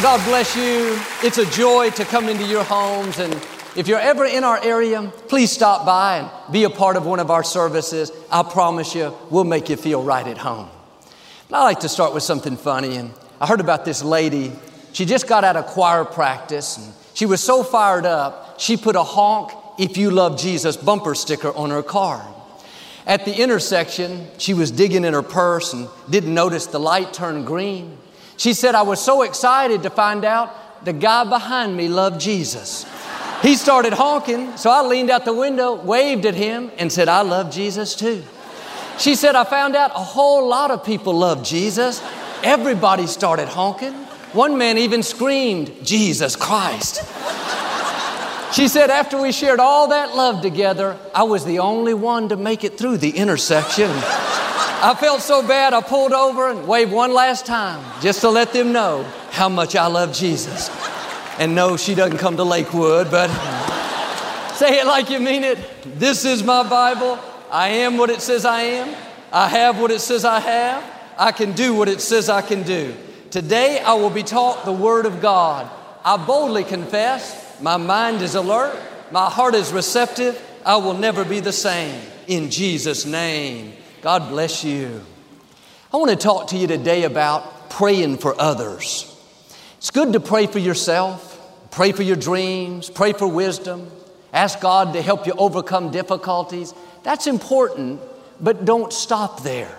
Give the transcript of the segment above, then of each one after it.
Well, God bless you. It's a joy to come into your homes. And if you're ever in our area, please stop by and be a part of one of our services. I promise you, we'll make you feel right at home. I like to start with something funny. And I heard about this lady. She just got out of choir practice. And she was so fired up, she put a honk, if you love Jesus bumper sticker on her car. At the intersection, she was digging in her purse and didn't notice the light turned green. She said, I was so excited to find out the guy behind me loved Jesus. He started honking, so I leaned out the window, waved at him, and said, I love Jesus too. She said, I found out a whole lot of people love Jesus. Everybody started honking. One man even screamed, Jesus Christ. She said, after we shared all that love together, I was the only one to make it through the intersection. I felt so bad, I pulled over and waved one last time just to let them know how much I love Jesus. And no, she doesn't come to Lakewood, but say it like you mean it. This is my Bible. I am what it says I am. I have what it says I have. I can do what it says I can do. Today I will be taught the Word of God. I boldly confess my mind is alert. My heart is receptive. I will never be the same. In Jesus' name. God bless you. I want to talk to you today about praying for others. It's good to pray for yourself, pray for your dreams, pray for wisdom, ask God to help you overcome difficulties. That's important, but don't stop there.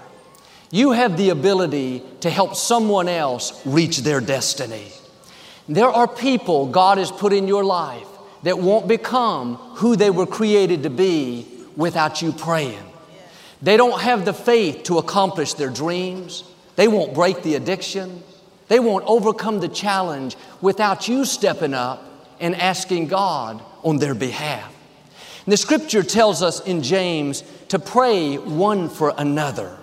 You have the ability to help someone else reach their destiny. There are people God has put in your life that won't become who they were created to be without you praying. They don't have the faith to accomplish their dreams. They won't break the addiction. They won't overcome the challenge without you stepping up and asking God on their behalf. And the scripture tells us in James to pray one for another.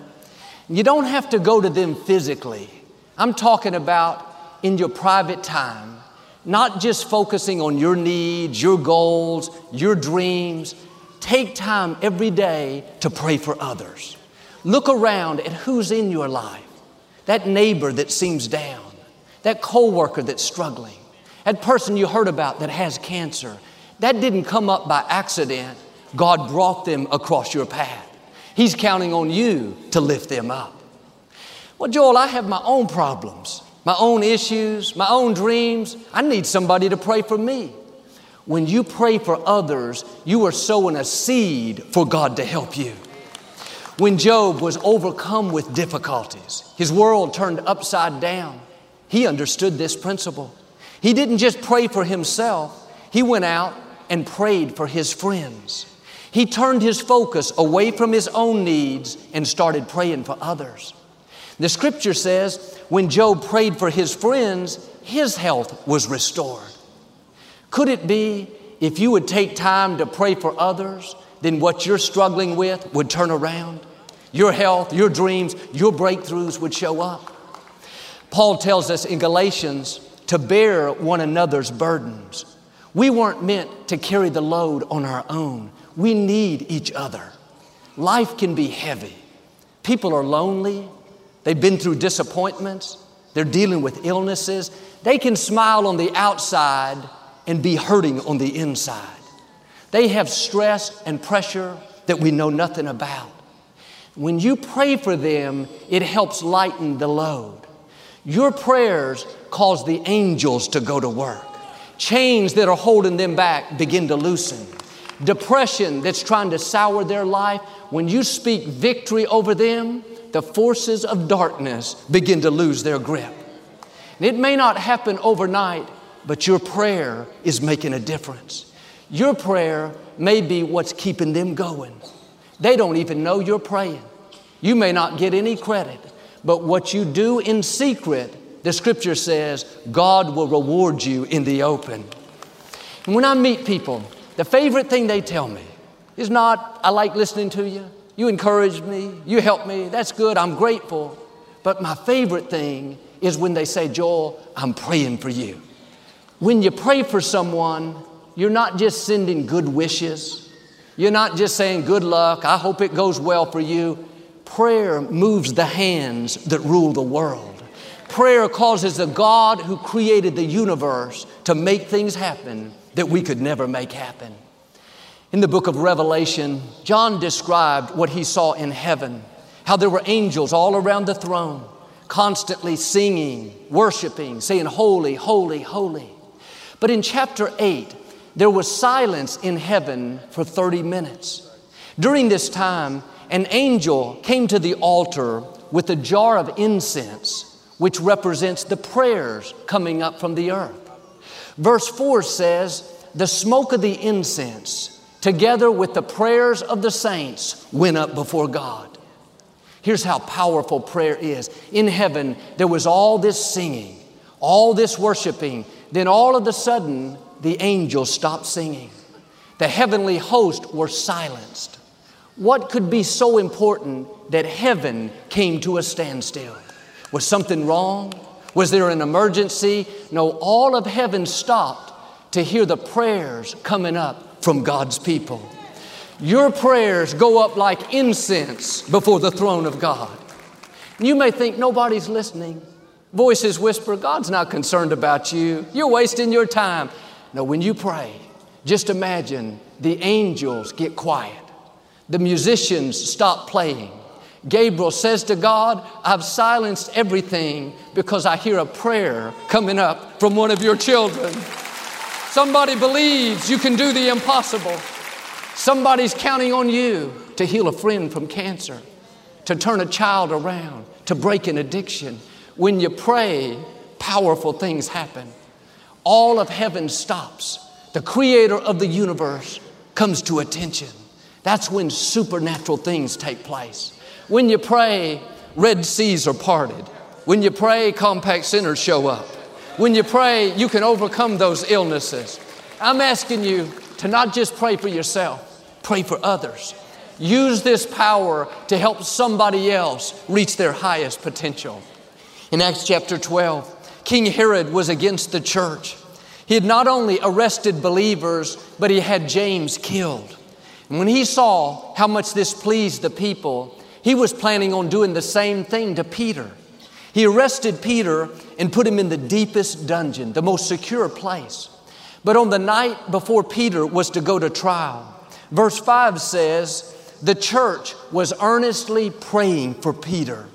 You don't have to go to them physically. I'm talking about in your private time, not just focusing on your needs, your goals, your dreams. Take time every day to pray for others. Look around at who's in your life. That neighbor that seems down, that coworker that's struggling, that person you heard about that has cancer. That didn't come up by accident. God brought them across your path. He's counting on you to lift them up. Well, Joel, I have my own problems my own issues, my own dreams. I need somebody to pray for me. When you pray for others, you are sowing a seed for God to help you. When Job was overcome with difficulties, his world turned upside down, he understood this principle. He didn't just pray for himself, he went out and prayed for his friends. He turned his focus away from his own needs and started praying for others. The scripture says when Job prayed for his friends, his health was restored. Could it be if you would take time to pray for others, then what you're struggling with would turn around? Your health, your dreams, your breakthroughs would show up. Paul tells us in Galatians to bear one another's burdens. We weren't meant to carry the load on our own. We need each other. Life can be heavy. People are lonely, They've been through disappointments, they're dealing with illnesses. They can smile on the outside and be hurting on the inside. They have stress and pressure that we know nothing about. When you pray for them, it helps lighten the load. Your prayers cause the angels to go to work. Chains that are holding them back begin to loosen. Depression that's trying to sour their life, when you speak victory over them, the forces of darkness begin to lose their grip. And it may not happen overnight, but your prayer is making a difference. Your prayer may be what's keeping them going. They don't even know you're praying. You may not get any credit, but what you do in secret, the scripture says, God will reward you in the open. And when I meet people, the favorite thing they tell me is not, I like listening to you. You encouraged me. You helped me. That's good. I'm grateful. But my favorite thing is when they say, Joel, I'm praying for you. When you pray for someone, you're not just sending good wishes. You're not just saying, good luck. I hope it goes well for you. Prayer moves the hands that rule the world. Prayer causes the God who created the universe to make things happen that we could never make happen. In the book of Revelation, John described what he saw in heaven, how there were angels all around the throne, constantly singing, worshiping, saying, Holy, holy, holy. But in chapter 8, there was silence in heaven for 30 minutes. During this time, an angel came to the altar with a jar of incense which represents the prayers coming up from the earth. Verse 4 says, The smoke of the incense, together with the prayers of the saints, went up before God. Here's how powerful prayer is. In heaven, there was all this singing, all this worshiping. Then all of a sudden, the angels stopped singing. The heavenly host were silenced. What could be so important that heaven came to a standstill? Was something wrong? Was there an emergency? No, all of heaven stopped to hear the prayers coming up from God's people. Your prayers go up like incense before the throne of God. You may think nobody's listening. Voices whisper, God's not concerned about you. You're wasting your time. No, when you pray, just imagine the angels get quiet, the musicians stop playing, Gabriel says to God, I've silenced everything because I hear a prayer coming up from one of your children. Somebody believes you can do the impossible. Somebody's counting on you to heal a friend from cancer, to turn a child around, to break an addiction. When you pray, powerful things happen. All of heaven stops. The creator of the universe comes to attention. That's when supernatural things take place. When you pray, Red Seas are parted. When you pray, compact Centers show up. When you pray, you can overcome those illnesses. I'm asking you to not just pray for yourself, pray for others. Use this power to help somebody else reach their highest potential. In Acts chapter 12, King Herod was against the church. He had not only arrested believers, but he had James killed. And when he saw how much this pleased the people, he was planning on doing the same thing to Peter. He arrested Peter and put him in the deepest dungeon, the most secure place. But on the night before Peter was to go to trial, verse 5 says, the church was earnestly praying for Peter.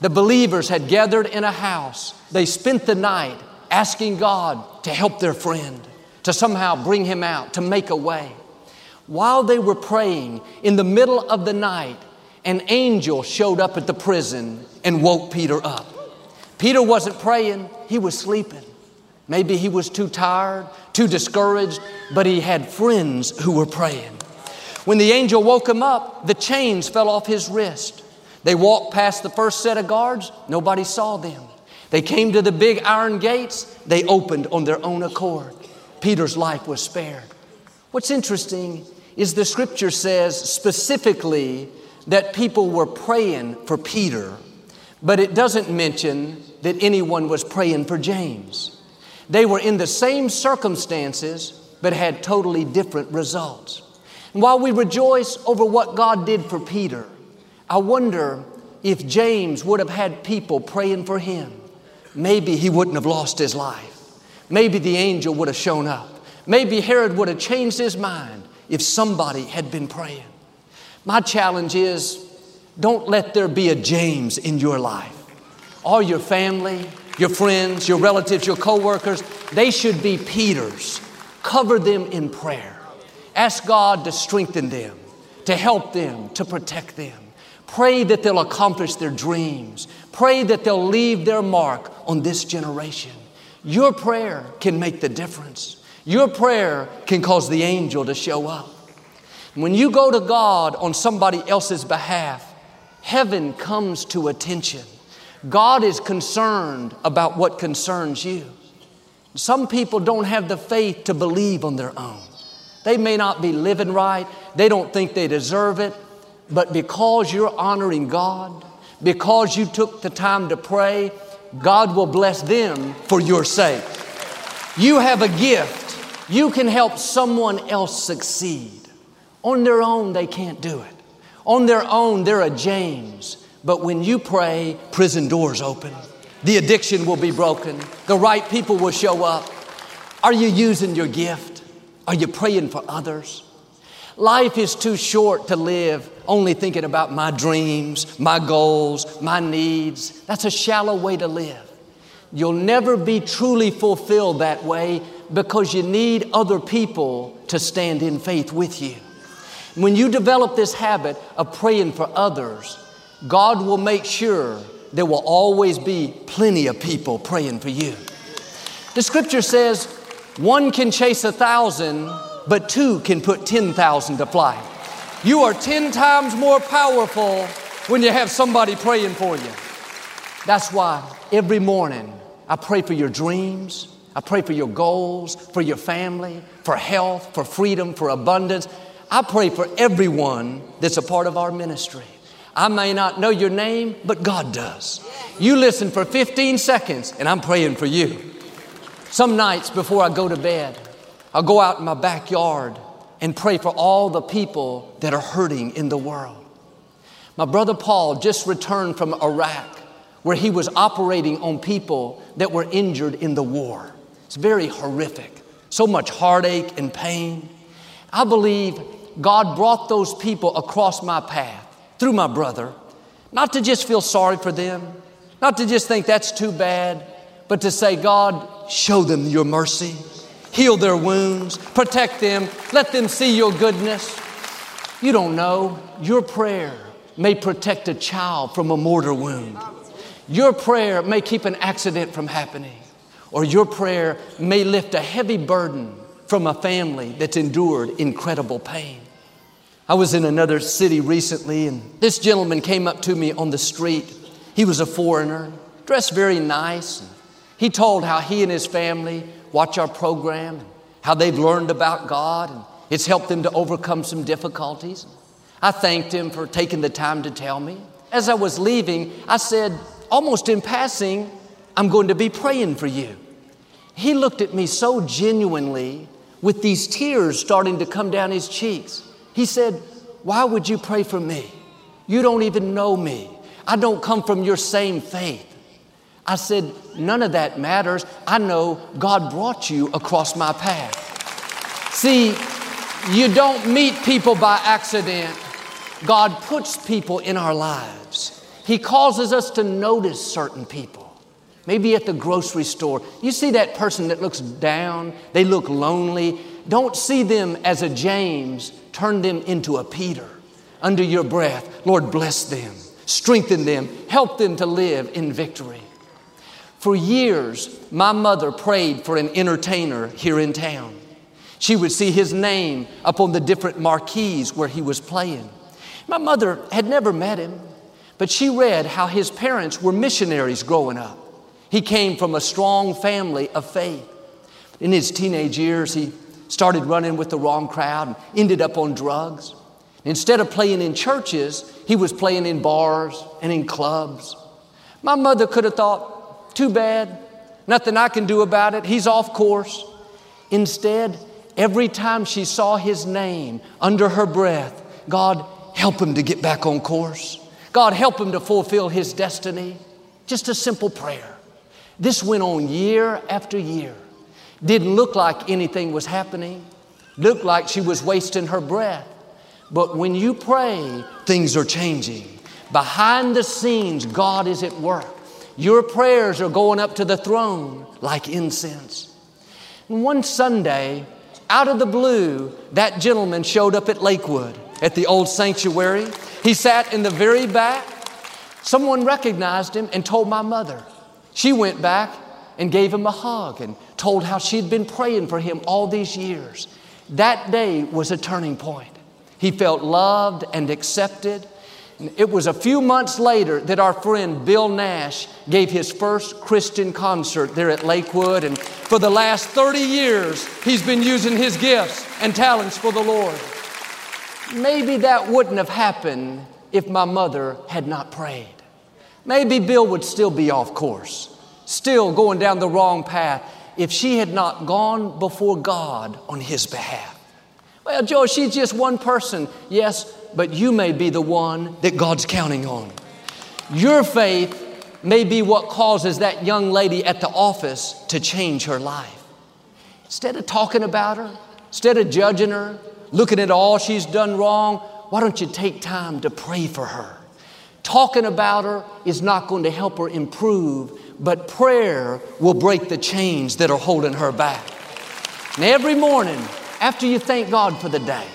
The believers had gathered in a house. They spent the night asking God to help their friend, to somehow bring him out, to make a way. While they were praying, in the middle of the night, an angel showed up at the prison and woke Peter up. Peter wasn't praying, he was sleeping. Maybe he was too tired, too discouraged, but he had friends who were praying. When the angel woke him up, the chains fell off his wrist. They walked past the first set of guards, nobody saw them. They came to the big iron gates, they opened on their own accord. Peter's life was spared. What's interesting is the scripture says specifically that people were praying for Peter, but it doesn't mention that anyone was praying for James. They were in the same circumstances, but had totally different results. And while we rejoice over what God did for Peter, I wonder if James would have had people praying for him, maybe he wouldn't have lost his life. Maybe the angel would have shown up. Maybe Herod would have changed his mind if somebody had been praying. My challenge is don't let there be a James in your life. All your family, your friends, your relatives, your coworkers, they should be Peters. Cover them in prayer. Ask God to strengthen them, to help them, to protect them. Pray that they'll accomplish their dreams. Pray that they'll leave their mark on this generation. Your prayer can make the difference. Your prayer can cause the angel to show up. When you go to God on somebody else's behalf, heaven comes to attention. God is concerned about what concerns you. Some people don't have the faith to believe on their own. They may not be living right, they don't think they deserve it, but because you're honoring God, because you took the time to pray, God will bless them for your sake. You have a gift. You can help someone else succeed. On their own, they can't do it. On their own, they're a James. But when you pray, prison doors open. The addiction will be broken. The right people will show up. Are you using your gift? Are you praying for others? Life is too short to live only thinking about my dreams, my goals, my needs. That's a shallow way to live. You'll never be truly fulfilled that way because you need other people to stand in faith with you. When you develop this habit of praying for others, God will make sure there will always be plenty of people praying for you. The scripture says one can chase a thousand, but two can put 10,000 to flight. You are 10 times more powerful when you have somebody praying for you. That's why every morning I pray for your dreams, I pray for your goals, for your family, for health, for freedom, for abundance. I pray for everyone that's a part of our ministry. I may not know your name, but God does. You listen for 15 seconds, and I'm praying for you. Some nights before I go to bed, I'll go out in my backyard and pray for all the people that are hurting in the world. My brother Paul just returned from Iraq where he was operating on people that were injured in the war. It's very horrific, so much heartache and pain. I believe God brought those people across my path through my brother, not to just feel sorry for them, not to just think that's too bad, but to say, God, show them your mercy heal their wounds, protect them, let them see your goodness. You don't know, your prayer may protect a child from a mortar wound. Your prayer may keep an accident from happening, or your prayer may lift a heavy burden from a family that's endured incredible pain. I was in another city recently, and this gentleman came up to me on the street. He was a foreigner, dressed very nice. He told how he and his family watch our program, and how they've learned about God, and it's helped them to overcome some difficulties. I thanked him for taking the time to tell me. As I was leaving, I said, almost in passing, I'm going to be praying for you. He looked at me so genuinely with these tears starting to come down his cheeks. He said, Why would you pray for me? You don't even know me. I don't come from your same faith. I said, None of that matters. I know God brought you across my path. See, you don't meet people by accident. God puts people in our lives. He causes us to notice certain people. Maybe at the grocery store, you see that person that looks down, they look lonely. Don't see them as a James, turn them into a Peter. Under your breath, Lord, bless them, strengthen them, help them to live in victory. For years, my mother prayed for an entertainer here in town. She would see his name up on the different marquees where he was playing. My mother had never met him, but she read how his parents were missionaries growing up. He came from a strong family of faith. In his teenage years, he started running with the wrong crowd and ended up on drugs. Instead of playing in churches, he was playing in bars and in clubs. My mother could have thought, too bad. Nothing I can do about it. He's off course. Instead, every time she saw his name under her breath, God, help him to get back on course. God, help him to fulfill his destiny. Just a simple prayer. This went on year after year. Didn't look like anything was happening, looked like she was wasting her breath. But when you pray, things are changing. Behind the scenes, God is at work. Your prayers are going up to the throne like incense. And one Sunday, out of the blue, that gentleman showed up at Lakewood at the old sanctuary. He sat in the very back. Someone recognized him and told my mother. She went back and gave him a hug and told how she'd been praying for him all these years. That day was a turning point. He felt loved and accepted. It was a few months later that our friend Bill Nash gave his first Christian concert there at Lakewood. And for the last 30 years, he's been using his gifts and talents for the Lord. Maybe that wouldn't have happened if my mother had not prayed. Maybe Bill would still be off course, still going down the wrong path if she had not gone before God on his behalf. Well, Joe, she's just one person. Yes, but you may be the one that God's counting on. Your faith may be what causes that young lady at the office to change her life. Instead of talking about her, instead of judging her, looking at all she's done wrong, why don't you take time to pray for her? Talking about her is not going to help her improve, but prayer will break the chains that are holding her back. And every morning, after you thank God for the day,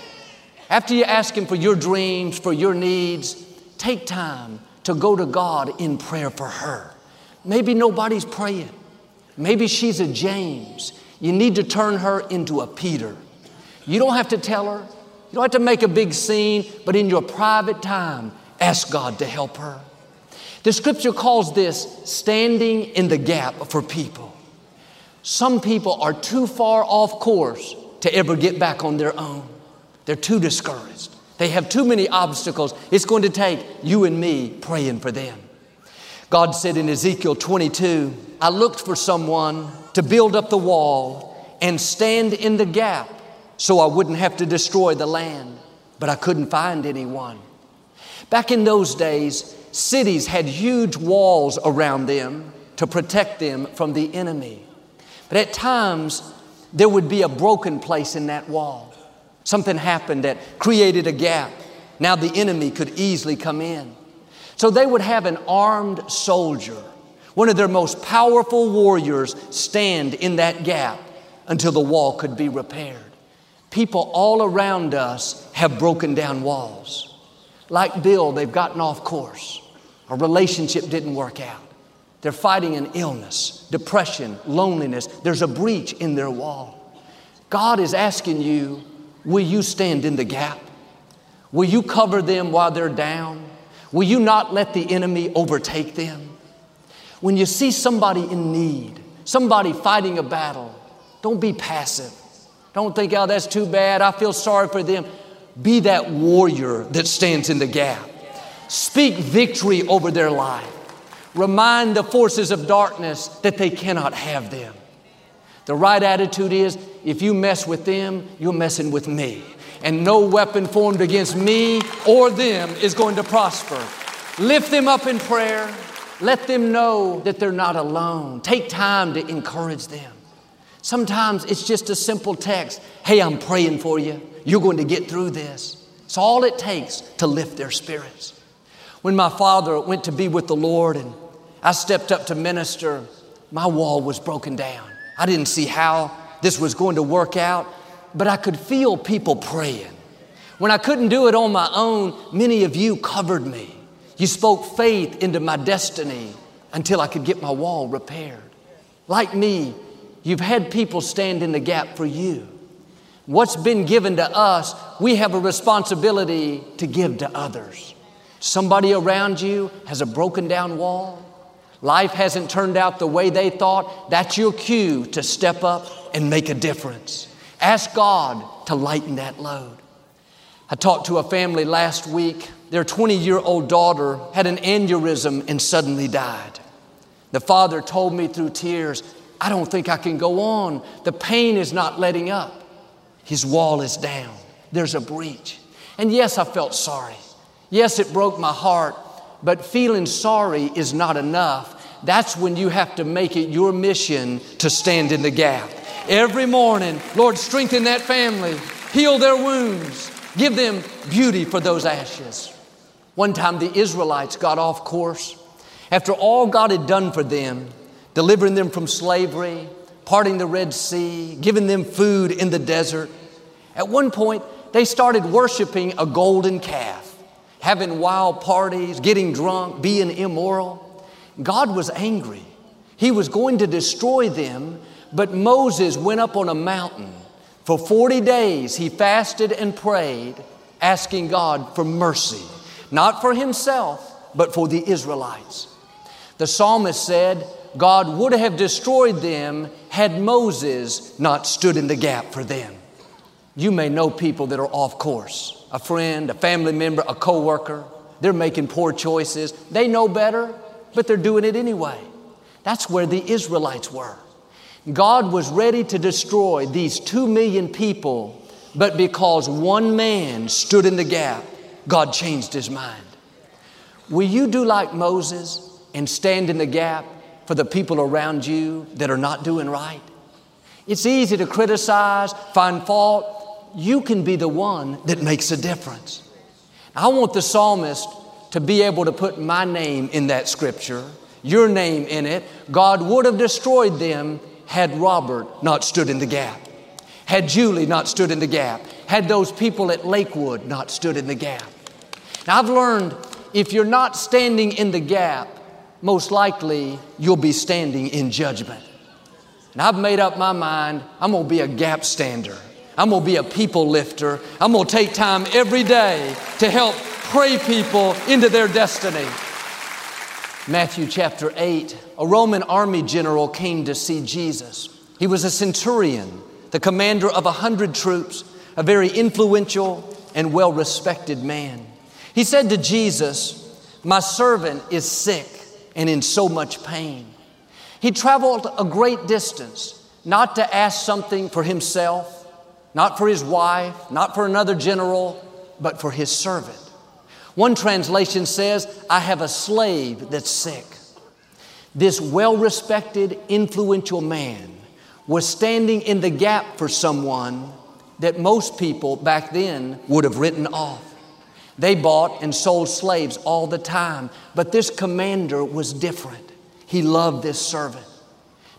after you ask Him for your dreams, for your needs, take time to go to God in prayer for her. Maybe nobody's praying. Maybe she's a James. You need to turn her into a Peter. You don't have to tell her, you don't have to make a big scene, but in your private time, ask God to help her. The scripture calls this standing in the gap for people. Some people are too far off course to ever get back on their own. They're too discouraged. They have too many obstacles. It's going to take you and me praying for them. God said in Ezekiel 22, I looked for someone to build up the wall and stand in the gap so I wouldn't have to destroy the land, but I couldn't find anyone. Back in those days, cities had huge walls around them to protect them from the enemy. But at times, there would be a broken place in that wall. Something happened that created a gap. Now the enemy could easily come in. So they would have an armed soldier, one of their most powerful warriors, stand in that gap until the wall could be repaired. People all around us have broken down walls. Like Bill, they've gotten off course. A relationship didn't work out. They're fighting an illness, depression, loneliness. There's a breach in their wall. God is asking you, will you stand in the gap? Will you cover them while they're down? Will you not let the enemy overtake them? When you see somebody in need, somebody fighting a battle, don't be passive. Don't think, oh, that's too bad. I feel sorry for them. Be that warrior that stands in the gap. Speak victory over their life. Remind the forces of darkness that they cannot have them. The right attitude is if you mess with them, you're messing with me. And no weapon formed against me or them is going to prosper. Lift them up in prayer. Let them know that they're not alone. Take time to encourage them. Sometimes it's just a simple text Hey, I'm praying for you. You're going to get through this. It's all it takes to lift their spirits. When my father went to be with the Lord and I stepped up to minister, my wall was broken down. I didn't see how this was going to work out, but I could feel people praying. When I couldn't do it on my own, many of you covered me. You spoke faith into my destiny until I could get my wall repaired. Like me, You've had people stand in the gap for you. What's been given to us, we have a responsibility to give to others. Somebody around you has a broken down wall. Life hasn't turned out the way they thought. That's your cue to step up and make a difference. Ask God to lighten that load. I talked to a family last week. Their 20 year old daughter had an aneurysm and suddenly died. The father told me through tears, I don't think I can go on. The pain is not letting up. His wall is down. There's a breach. And yes, I felt sorry. Yes, it broke my heart, but feeling sorry is not enough. That's when you have to make it your mission to stand in the gap. Every morning, Lord, strengthen that family, heal their wounds, give them beauty for those ashes. One time, the Israelites got off course. After all God had done for them, delivering them from slavery, parting the Red Sea, giving them food in the desert. At one point, they started worshiping a golden calf, having wild parties, getting drunk, being immoral. God was angry. He was going to destroy them, but Moses went up on a mountain. For 40 days, he fasted and prayed, asking God for mercy, not for himself, but for the Israelites. The psalmist said, God would have destroyed them had Moses not stood in the gap for them. You may know people that are off course a friend, a family member, a coworker. They're making poor choices. They know better, but they're doing it anyway. That's where the Israelites were. God was ready to destroy these two million people, but because one man stood in the gap, God changed his mind. Will you do like Moses? and stand in the gap for the people around you that are not doing right? It's easy to criticize, find fault. You can be the one that makes a difference. I want the psalmist to be able to put my name in that scripture, your name in it. God would have destroyed them had Robert not stood in the gap, had Julie not stood in the gap, had those people at Lakewood not stood in the gap. Now, I've learned if you're not standing in the gap, most likely you'll be standing in judgment. And I've made up my mind, I'm gonna be a gap stander. I'm gonna be a people lifter. I'm gonna take time every day to help pray people into their destiny. Matthew chapter 8, a Roman army general came to see Jesus. He was a centurion, the commander of a hundred troops, a very influential and well respected man. He said to Jesus, My servant is sick and in so much pain. He traveled a great distance, not to ask something for himself, not for his wife, not for another general, but for his servant. One translation says, I have a slave that's sick. This well respected, influential man was standing in the gap for someone that most people back then would have written off. They bought and sold slaves all the time, but this commander was different. He loved this servant.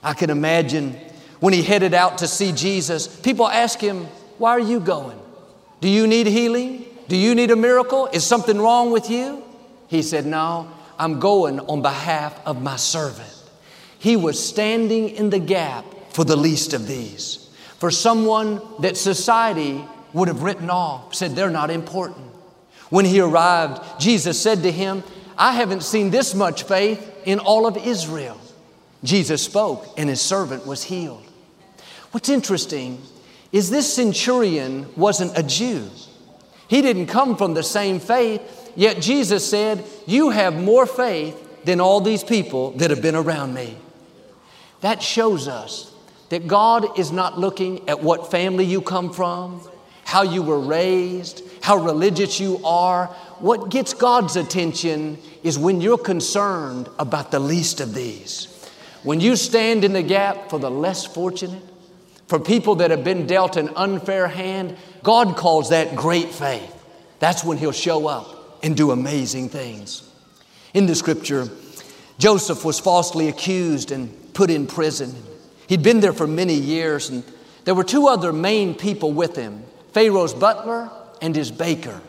I can imagine when he headed out to see Jesus, people ask him, Why are you going? Do you need healing? Do you need a miracle? Is something wrong with you? He said, No, I'm going on behalf of my servant. He was standing in the gap for the least of these, for someone that society would have written off, said they're not important. When he arrived, Jesus said to him, I haven't seen this much faith in all of Israel. Jesus spoke, and his servant was healed. What's interesting is this centurion wasn't a Jew. He didn't come from the same faith, yet Jesus said, You have more faith than all these people that have been around me. That shows us that God is not looking at what family you come from, how you were raised, how religious you are. What gets God's attention is when you're concerned about the least of these. When you stand in the gap for the less fortunate, for people that have been dealt an unfair hand, God calls that great faith. That's when He'll show up and do amazing things. In the scripture, Joseph was falsely accused and put in prison. He'd been there for many years, and there were two other main people with him Pharaoh's butler and his baker.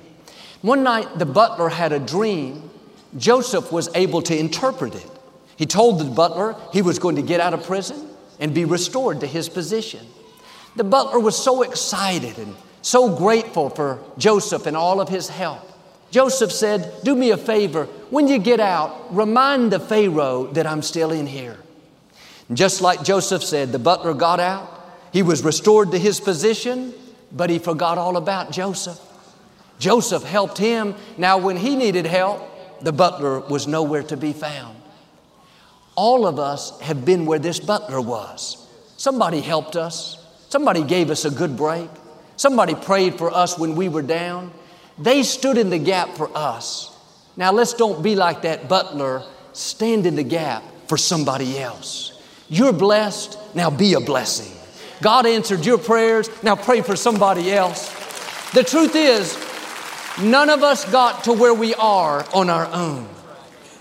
One night, the butler had a dream. Joseph was able to interpret it. He told the butler he was going to get out of prison and be restored to his position. The butler was so excited and so grateful for Joseph and all of his help. Joseph said, Do me a favor. When you get out, remind the Pharaoh that I'm still in here. And just like Joseph said, the butler got out. He was restored to his position, but he forgot all about Joseph. Joseph helped him. Now, when he needed help, the butler was nowhere to be found. All of us have been where this butler was. Somebody helped us. Somebody gave us a good break. Somebody prayed for us when we were down. They stood in the gap for us. Now let's don't be like that butler. Stand in the gap for somebody else. You're blessed. Now be a blessing. God answered your prayers. Now pray for somebody else. The truth is, none of us got to where we are on our own.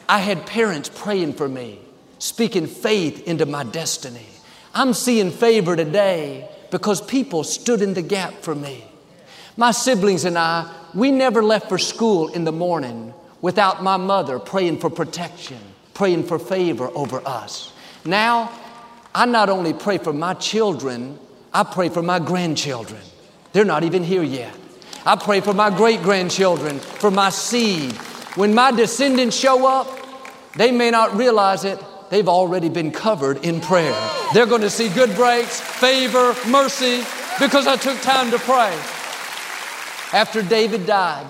I had parents praying for me speaking faith into my destiny. I'm seeing favor today because people stood in the gap for me. My siblings and I, we never left for school in the morning without my mother praying for protection, praying for favor over us. Now, I not only pray for my children, I pray for my grandchildren. They're not even here yet. I pray for my great grandchildren, for my seed. When my descendants show up, they may not realize it, they've already been covered in prayer. They're going to see good breaks, favor, mercy, because I took time to pray. After David died,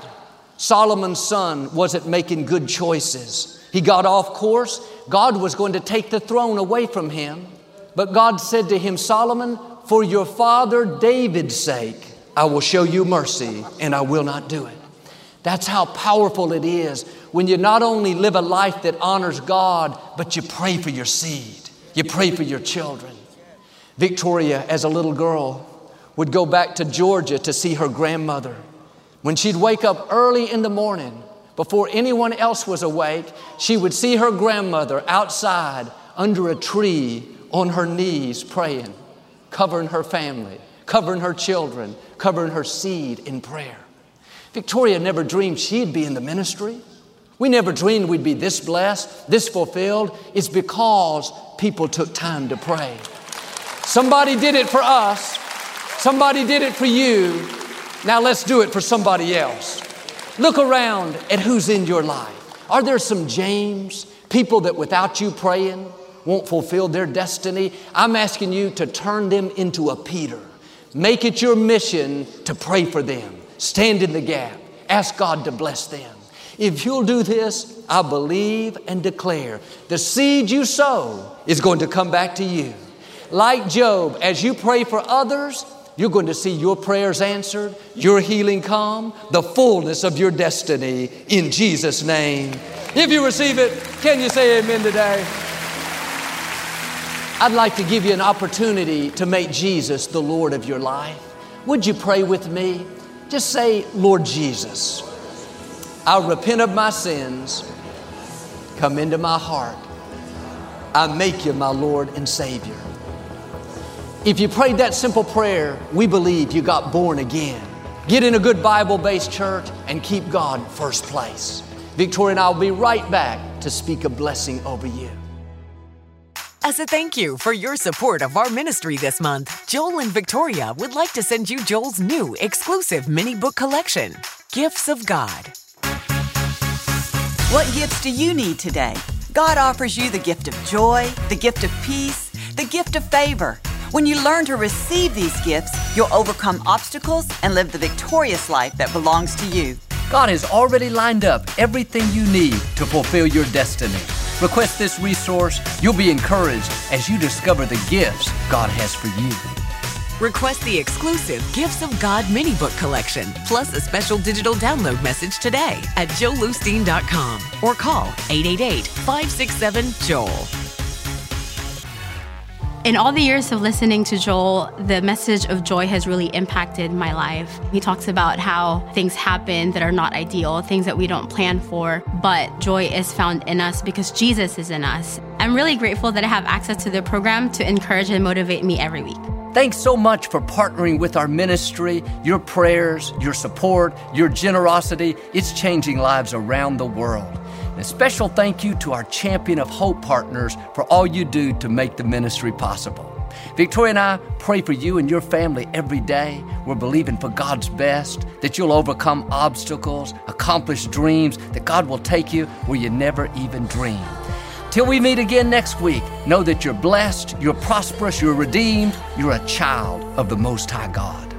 Solomon's son wasn't making good choices. He got off course. God was going to take the throne away from him. But God said to him, Solomon, for your father David's sake, I will show you mercy and I will not do it. That's how powerful it is when you not only live a life that honors God, but you pray for your seed. You pray for your children. Victoria, as a little girl, would go back to Georgia to see her grandmother. When she'd wake up early in the morning, before anyone else was awake, she would see her grandmother outside under a tree on her knees praying, covering her family, covering her children, covering her seed in prayer. Victoria never dreamed she'd be in the ministry. We never dreamed we'd be this blessed, this fulfilled. It's because people took time to pray. Somebody did it for us. Somebody did it for you. Now let's do it for somebody else. Look around at who's in your life. Are there some James, people that without you praying won't fulfill their destiny? I'm asking you to turn them into a Peter. Make it your mission to pray for them. Stand in the gap. Ask God to bless them. If you'll do this, I believe and declare the seed you sow is going to come back to you. Like Job, as you pray for others, you're going to see your prayers answered, your healing come, the fullness of your destiny in Jesus' name. If you receive it, can you say amen today? I'd like to give you an opportunity to make Jesus the Lord of your life. Would you pray with me? Just say, Lord Jesus, I repent of my sins. Come into my heart. I make you my Lord and Savior. If you prayed that simple prayer, we believe you got born again. Get in a good Bible based church and keep God first place. Victoria and I will be right back to speak a blessing over you. As a thank you for your support of our ministry this month, Joel and Victoria would like to send you Joel's new exclusive mini book collection, Gifts of God. What gifts do you need today? God offers you the gift of joy, the gift of peace, the gift of favor. When you learn to receive these gifts, you'll overcome obstacles and live the victorious life that belongs to you. God has already lined up everything you need to fulfill your destiny. Request this resource. You'll be encouraged as you discover the gifts God has for you. Request the exclusive Gifts of God mini book collection, plus a special digital download message today at joelosteen.com or call 888 567 Joel. In all the years of listening to Joel, the message of joy has really impacted my life. He talks about how things happen that are not ideal, things that we don't plan for, but joy is found in us because Jesus is in us. I'm really grateful that I have access to the program to encourage and motivate me every week. Thanks so much for partnering with our ministry. Your prayers, your support, your generosity, it's changing lives around the world. A special thank you to our Champion of Hope partners for all you do to make the ministry possible. Victoria and I pray for you and your family every day. We're believing for God's best, that you'll overcome obstacles, accomplish dreams, that God will take you where you never even dreamed. Till we meet again next week, know that you're blessed, you're prosperous, you're redeemed, you're a child of the Most High God.